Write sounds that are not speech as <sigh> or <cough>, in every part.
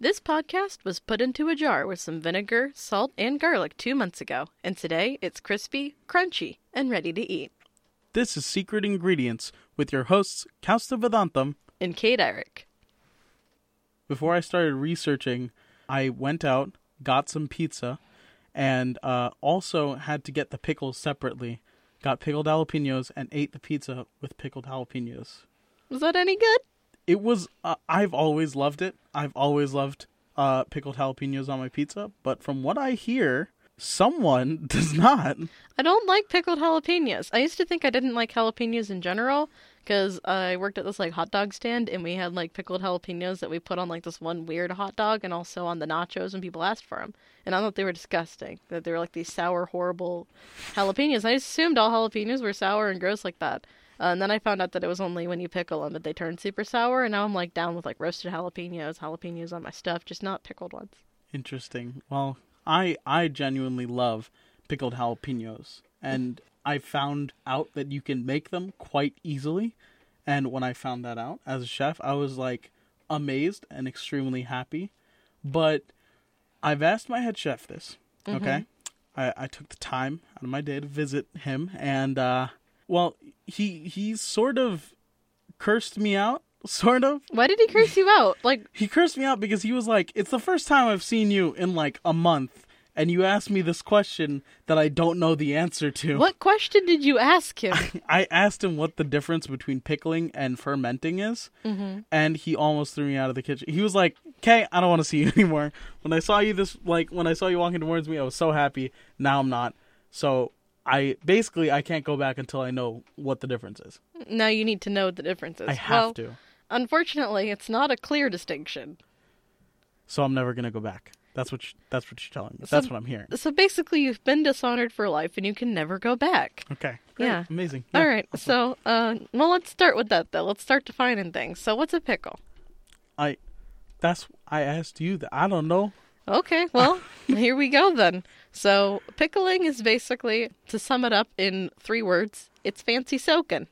This podcast was put into a jar with some vinegar, salt, and garlic two months ago, and today it's crispy, crunchy, and ready to eat. This is Secret Ingredients with your hosts, Kausta Vedantam. And Kate Eric. Before I started researching, I went out, got some pizza, and uh, also had to get the pickles separately. Got pickled jalapenos and ate the pizza with pickled jalapenos. Was that any good? It was, uh, I've always loved it. I've always loved uh, pickled jalapenos on my pizza, but from what I hear, someone <laughs> does not. I don't like pickled jalapenos. I used to think I didn't like jalapenos in general because I worked at this like hot dog stand and we had like pickled jalapenos that we put on like this one weird hot dog and also on the nachos when people asked for them. And I thought they were disgusting. That they were like these sour, horrible jalapenos. I assumed all jalapenos were sour and gross like that. Uh, and then I found out that it was only when you pickle them that they turn super sour. And now I'm like down with like roasted jalapenos, jalapenos on my stuff, just not pickled ones. Interesting. Well, I I genuinely love pickled jalapenos, and I found out that you can make them quite easily. And when I found that out as a chef, I was like amazed and extremely happy. But I've asked my head chef this. Okay, I, I took the time out of my day to visit him, and uh, well, he he sort of cursed me out, <laughs> sort of. Why did he curse you out? Like, He cursed me out because he was like, "It's the first time I've seen you in like a month, and you asked me this question that I don't know the answer to." what question did you ask him? <laughs> I asked him what the difference between pickling and fermenting is, mm-hmm. and he almost threw me out of the kitchen. He was like, "Okay, I don't want to see you <laughs> anymore." When I saw you this, like when I saw you walking towards me, I was so happy. Now I'm not. So I basically I can't go back until I know what the difference is. Now you need to know what the difference is. I have well, to. Unfortunately, it's not a clear distinction. So I'm never gonna go back. That's what you, that's what you're telling me. So- That's what I'm hearing. So basically, you've been dishonored for life and you can never go back. Okay. Great. Yeah. Amazing. All Yeah. right. So, uh, well, let's start with that though. Let's start defining things. So, what's a pickle? I that's I asked you that. I don't know. Okay, well, <laughs> here we go then. So, pickling is basically, to sum it up in three words, it's fancy soaking.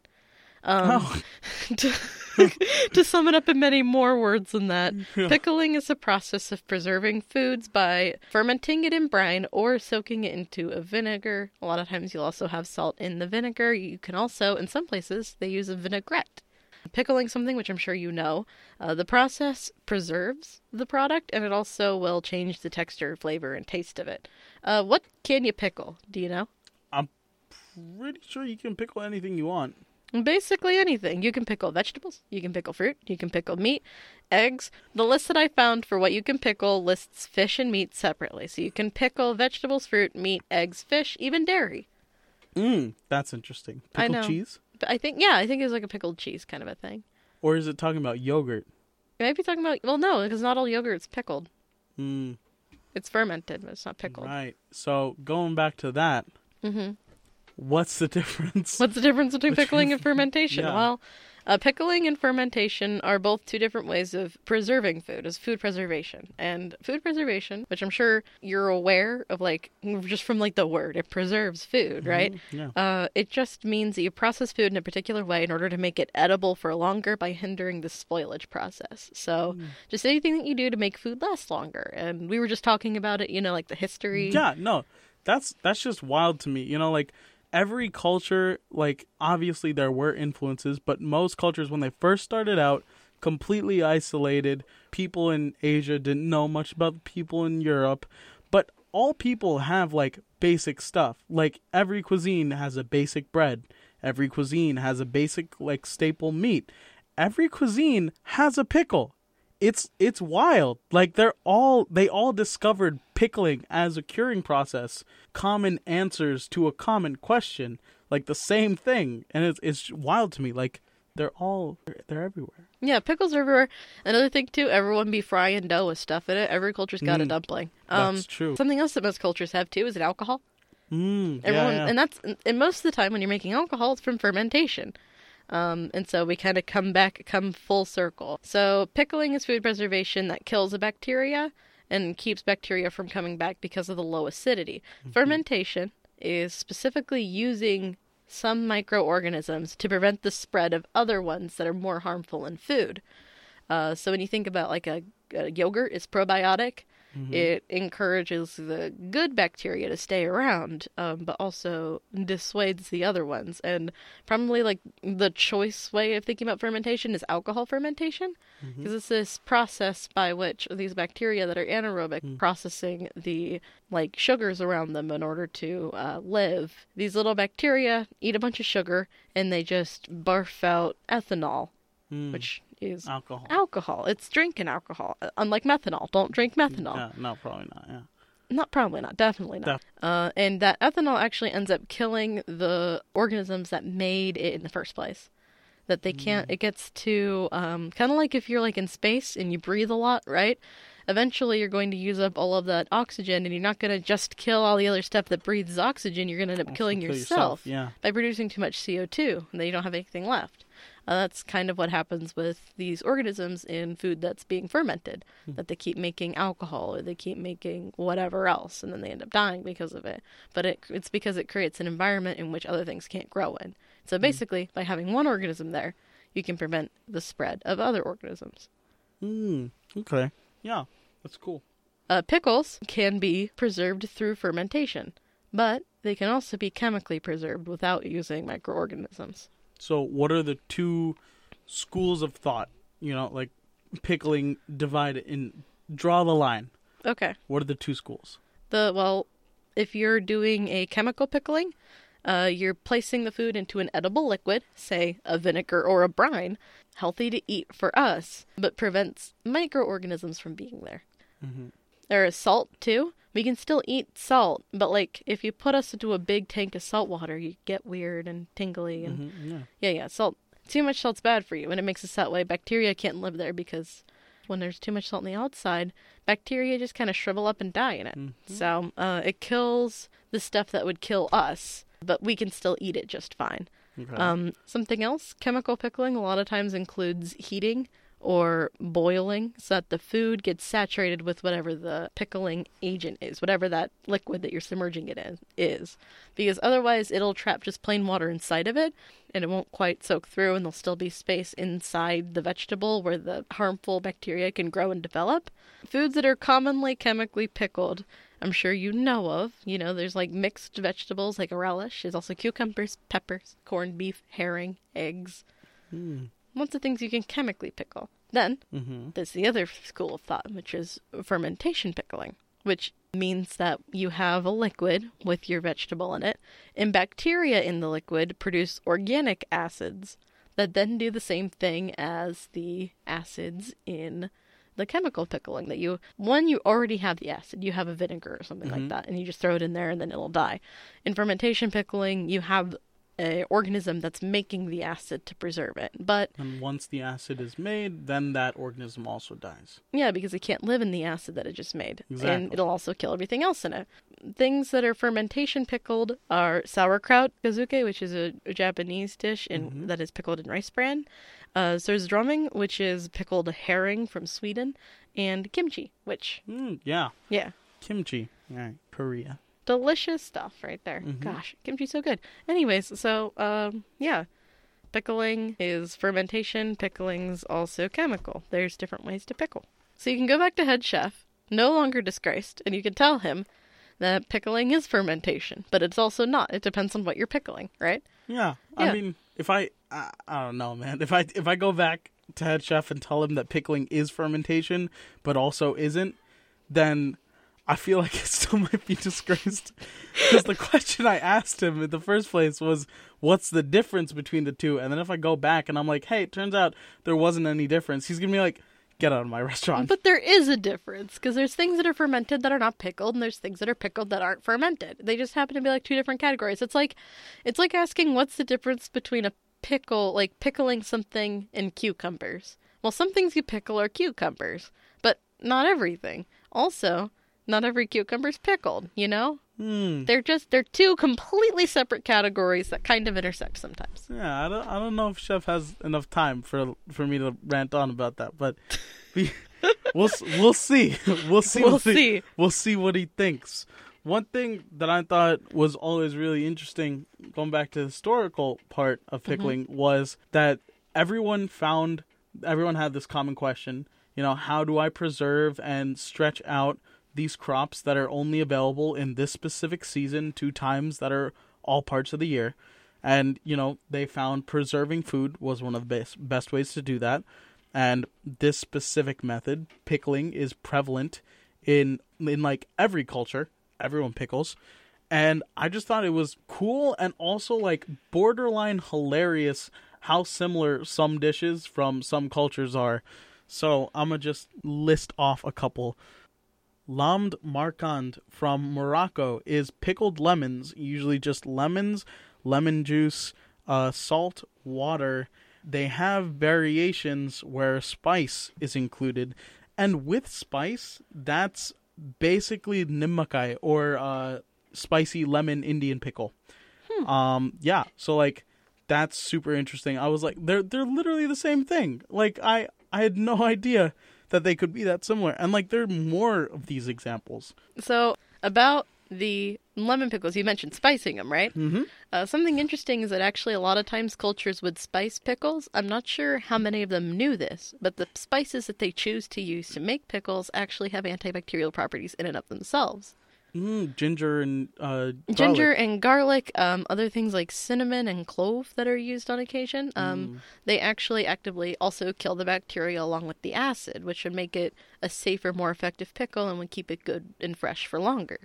Um, Oh. <laughs> to, <laughs> to sum it up in many more words than that, <laughs> pickling is a process of preserving foods by fermenting it in brine or soaking it into a vinegar. A lot of times you'll also have salt in the vinegar. You can also, in some places, they use a vinaigrette. Pickling something, which I'm sure you know, uh, the process preserves the product and it also will change the texture, flavor, and taste of it. Uh, what can you pickle? Do you know? I'm pretty sure you can pickle anything you want. Basically anything. You can pickle vegetables, you can pickle fruit, you can pickle meat, eggs. The list that I found for what you can pickle lists fish and meat separately. So you can pickle vegetables, fruit, meat, eggs, fish, even dairy. Mm, that's interesting. I Pickled know. cheese? I think, yeah, I think it's like a pickled cheese kind of a thing. Or is it talking about yogurt? You might be talking about, well, no, because not all yogurt's pickled. Mm, It's fermented, but it's not pickled. right. So going back to that, hmm what's the <laughs> difference? What's the difference between Between- pickling and <laughs> fermentation? Yeah. Well, uh, pickling and fermentation are both two different ways of preserving food, as food preservation. And food preservation, which I'm sure you're aware of, like, just from like the word, it preserves food, right? Yeah. Uh, it just means that you process food in a particular way in order to make it edible for longer by hindering the spoilage process. So, just anything that you do to make food last longer. And we were just talking about it, you know, like the history. Yeah, no. That's that's just wild to me. You know, like every culture, like obviously there were influences, but most cultures when they first started out completely isolated. People in Asia didn't know much about people in Europe, but all people have like basic stuff. Like every cuisine has a basic bread. Every cuisine has a basic like staple meat. Every cuisine has a pickle. It's it's wild. Like they're all they all discovered pickling as a curing process, common answers to a common question, like the same thing. And it's it's wild to me. Like they're all they're everywhere. Yeah, pickles are everywhere. Another thing too, everyone be frying dough with stuff in it. Every culture's got a Mm, dumpling. Um, That's true. Something else that most cultures have too is an alcohol. Mm, yeah, yeah. and that's and most of the time when you're making alcohol, it's from fermentation. Um, and so we kind of come back, come full circle. So pickling is food preservation that kills a bacteria and keeps bacteria from coming back because of the low acidity. Fermentation is specifically using some microorganisms to prevent the spread of other ones that are more harmful in food. Uh, so when you think about like a uh, yogurt is probiotic. Mhm. It encourages the good bacteria to stay around, um, but also dissuades the other ones. And probably like the choice way of thinking about fermentation is alcohol fermentation, because it's this process by which these bacteria that are anaerobic processing the like sugars around them in order to uh, live. These little bacteria eat a bunch of sugar and they just barf out ethanol, Mm. which is alcohol. alcohol. It's drinking alcohol, uh, unlike methanol. Don't drink methanol. Yeah, no, probably not. Yeah. Not probably not, definitely not. Def- uh, and that ethanol actually ends up killing the organisms that made it in the first place. That they can't. It gets to um, kind of like if you're like in space and you breathe a lot, right? Eventually, you're going to use up all of that oxygen, and you're not going to just kill all the other stuff that breathes oxygen. You're going to end up Also killing kill yourself Yeah. by producing too much CO2, and then you don't have anything left. Uh, that's kind of what happens with these organisms in food that's being fermented. That they keep making alcohol or they keep making whatever else, and then they end up dying because of it. But it, it's because it creates an environment in which other things can't grow in. So basically, by having one organism there, you can prevent the spread of other organisms. Mm, okay. Yeah, that's cool. Uh, pickles can be preserved through fermentation, but they can also be chemically preserved without using microorganisms. So, what are the two schools of thought? You know, like pickling, divide in, draw the line. Okay. What are the two schools? The well, if you're doing a chemical pickling, uh, you're placing the food into an edible liquid, say a vinegar or a brine, healthy to eat for us, but prevents microorganisms from being there. Mhm. There is salt too. We can still eat salt, but like if you put us into a big tank of salt water, you get weird and tingly and Mhm, Yeah. yeah, yeah, salt. Too much salt's bad for you, and it makes us that way. Bacteria can't live there because when there's too much salt on the outside, bacteria just kind of shrivel up and die in it. Mhm. So uh, it kills the stuff that would kill us, but we can still eat it just fine. Okay. Um, something else, chemical pickling a lot of times includes heating or boiling so that the food gets saturated with whatever the pickling agent is, whatever that liquid that you're submerging it in is. Because otherwise it'll trap just plain water inside of it and it won't quite soak through and there'll still be space inside the vegetable where the harmful bacteria can grow and develop. Foods that are commonly chemically pickled I'm sure you know of. You know, there's like mixed vegetables like a relish. There's also cucumbers, peppers, corned beef, herring, eggs. Mm. Lots of things you can chemically pickle. Then Mhm. there's the other school of thought, which is fermentation pickling, which means that you have a liquid with your vegetable in it, and bacteria in the liquid produce organic acids that then do the same thing as the acids in the chemical pickling that you one you already have the acid you have a vinegar or something like that and you just throw it in there and then it'll die in fermentation pickling you have a organism that's making the acid to preserve it but And once the acid is made, then that organism also dies. Yeah, because it can't live in the acid that it just made. Exactly. And it'll also kill everything else in it. Things that are fermentation pickled are sauerkraut kazuke, which is a, a Japanese dish Mhm. that is pickled in rice bran. Uh, drumming, which is pickled herring from Sweden. And kimchi, which, Mm, yeah. yeah, Kimchi. Yeah. Korea. Delicious stuff right there. Mhm. Gosh, kimchi's so good. Anyways, so, um, yeah. Pickling is fermentation. Pickling's also chemical. There's different ways to pickle. So you can go back to head chef, no longer disgraced, and you can tell him that pickling is fermentation, but it's also not. It depends on what you're pickling, right? Yeah. Yeah. I mean, if I, I, I don't know, man. If I if I go back to head chef and tell him that pickling is fermentation, but also isn't, then I feel like <laughs> it still might be disgraced. Because the question I asked him in the first place was, "What's the difference between the two? And then if I go back and I'm like, "Hey, it turns out there wasn't any difference," he's gonna be like, "Get out of my <laughs> restaurant." But there is a difference because there's things that are fermented that are not pickled, and there's things that are pickled that aren't fermented. They just happen to be like two different categories. It's like, it's like asking what's the difference between a pickle, like pickling something and cucumbers. Well, some things you pickle are cucumbers, but not everything. Also, not every cucumber's pickled. You know, Hmm. they're just they're two completely separate categories that kind of intersect sometimes. Yeah, I don't, I don't know if Chef has enough time for for me to rant on about that, but we, <laughs> we'll we'll see. <laughs> We'll see. We'll what he- see. We'll see what he thinks. One thing that I thought was always really interesting, going back to the historical part of Mm-hmm. pickling, was that everyone found everyone had this common question: You know, how do I preserve and stretch out these crops that are only available in this specific season to times that are all parts of the year? And, you know, they found preserving food was one of the best, best ways to do that. And this specific method, pickling, is prevalent in in like every culture. Everyone pickles. And I just thought it was cool and also like borderline hilarious how similar some dishes from some cultures are. So I'm gonna just list off a couple. Lamd markand from Morocco is pickled lemons, usually just lemons, lemon juice, uh, salt, water. They have variations where spice is included, and with spice, that's basically nimmakai or uh, spicy lemon Indian pickle. Um, yeah, so like that's super interesting. I was like, they're they're literally the same thing. Like I I had no <laughs> idea that they could be that similar, and like there are more of these examples. So about the lemon pickles, you mentioned spicing them, right? Mm-hmm. Uh, something interesting is that actually a lot of times cultures would spice pickles. I'm not sure how many of them knew this, but the spices that they choose to use to make pickles actually have antibacterial properties in and of themselves. Mm, ginger and uh, Ginger garlic. and garlic, um, other things like cinnamon and clove that are used on occasion, um, Mm. they actually actively also kill the bacteria along with the acid, which would make it a safer, more effective pickle and would keep it good and fresh for longer.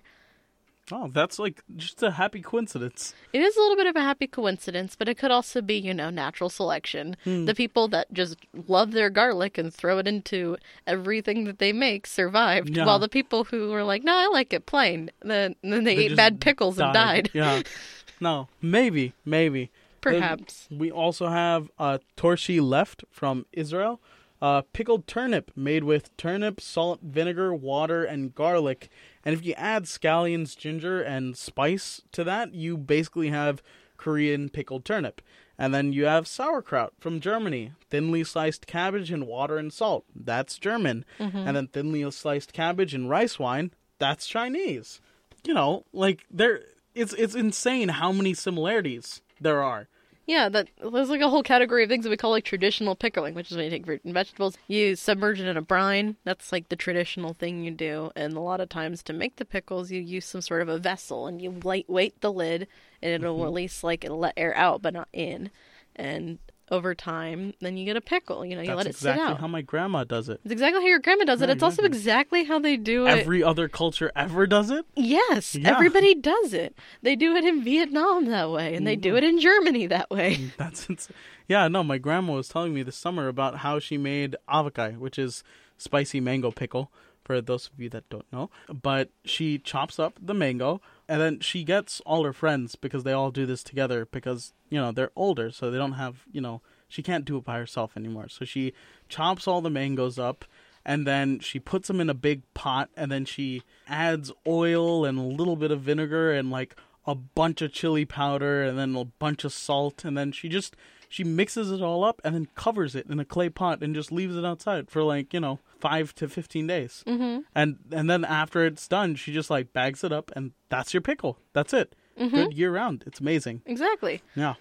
Oh, that's like just a happy coincidence. It is a little bit of a happy coincidence, but it could also be, you know, natural selection. Hmm. The people that just love their garlic and throw it into everything that they make survived, Yeah. while the people who were like, "No, I like it plain," then then they, They ate bad pickles and died. Yeah. <laughs> no, maybe, maybe. Perhaps. We also have uh, torshi lift from Israel. Uh, pickled turnip made with turnip, salt, vinegar, water, and garlic. And if you add scallions, ginger, and spice to that, you basically have Korean pickled turnip. And then you have sauerkraut from Germany, thinly sliced cabbage and water and salt. That's German. And then thinly sliced cabbage and rice wine. That's Chinese. You know, like there, it's it's insane how many similarities there are. Yeah, that there's like a whole category of things that we call like traditional pickling, which is when you take fruit and vegetables, you submerge it in a brine. That's like the traditional thing you do. And a lot of times to make the pickles, you use some sort of a vessel and you lightweight the lid, and it'll Mm-hmm. release like it'll let air out but not in. And over time, then you get a pickle. You know, you That's let it exactly sit out. how my grandma does it. It's exactly how your grandma does it. Yeah, it's also exactly how they do it. Every other culture ever does it. Yes, Yeah. everybody does it. They do it in Vietnam that way, and they do it in Germany that way. <laughs> That's ins- yeah. No, my grandma was telling me this summer about how she made avakai, which is spicy mango pickle. For those of you that don't know, but she chops up the mango and then she gets all her friends because they all do this together because you know they're older, so they don't have you know she can't do it by herself anymore. So she chops all the mangoes up and then she puts them in a big pot and then she adds oil and a little bit of vinegar and like a bunch of chili powder and then a bunch of salt and then she just she mixes it all up and then covers it in a clay pot and just leaves it outside for like you know five to 15 days. Mm-hmm. and and then after it's done she just like bags it up and that's your pickle. That's it. Good year round. It's amazing. Exactly. yeah.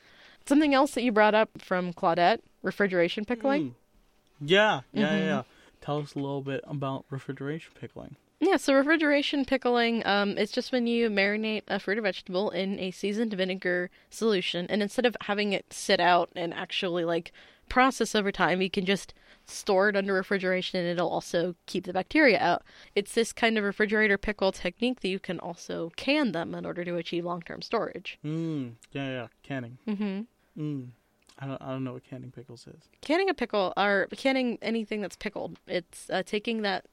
Something else that you brought up from Claudette, refrigeration pickling. yeah. Yeah yeah, yeah. Tell us a little bit about refrigeration pickling. Yeah, so refrigeration pickling, um, it's just when you marinate a fruit or vegetable in a seasoned vinegar solution, and instead of having it sit out and actually like process over time, you can just store it under refrigeration and it'll also keep the bacteria out. It's this kind of refrigerator pickle technique that you can also can them in order to achieve long term storage. mm, yeah yeah canning Mm-hmm. mm. I, don't, I don't know what canning pickles is Canning a pickle, or canning anything that's pickled, it's uh, taking that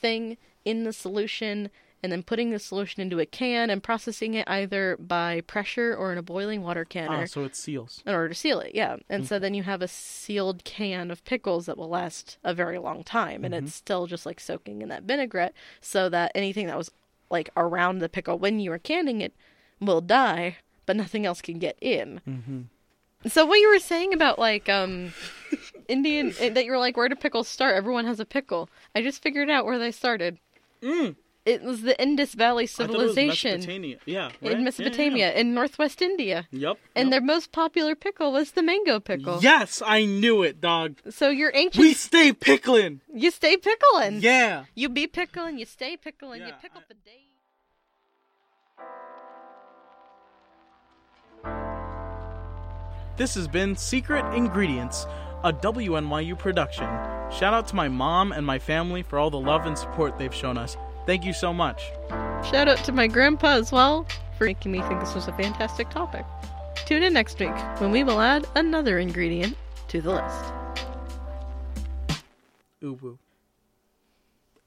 thing in the solution and then putting the solution into a can and processing it either by pressure or in a boiling water canner ah so it seals in order to seal it. Yeah. And so then you have a sealed can of pickles that will last a very long time and it's still just like soaking in that vinaigrette so that anything that was like around the pickle when you were canning it will die, but nothing else can get in. mm-hmm. So what you were saying about like um Indian eh, that you were like where do pickles start? Everyone has a pickle. I just figured out where they started. It was the Indus Valley I it was civilization Mesopotamia. Yeah, right? in Yeah, yeah, Mesopotamia, in Northwest India. Yep. And yep. their most popular pickle was the mango pickle. Yes, I knew it, dog. So your ancient, We stay pickling. you stay pickling. Yeah. You be pickling, you stay pickling, you Yeah, pickle I- for days. This has been Secret Ingredients, a WNYU production. Shout out to my mom and my family for all the love and support they've shown us. Thank you so much. Shout out to my grandpa as well for making me think this was a fantastic topic. Tune in next week when we will add another ingredient to the list. Ooh woo.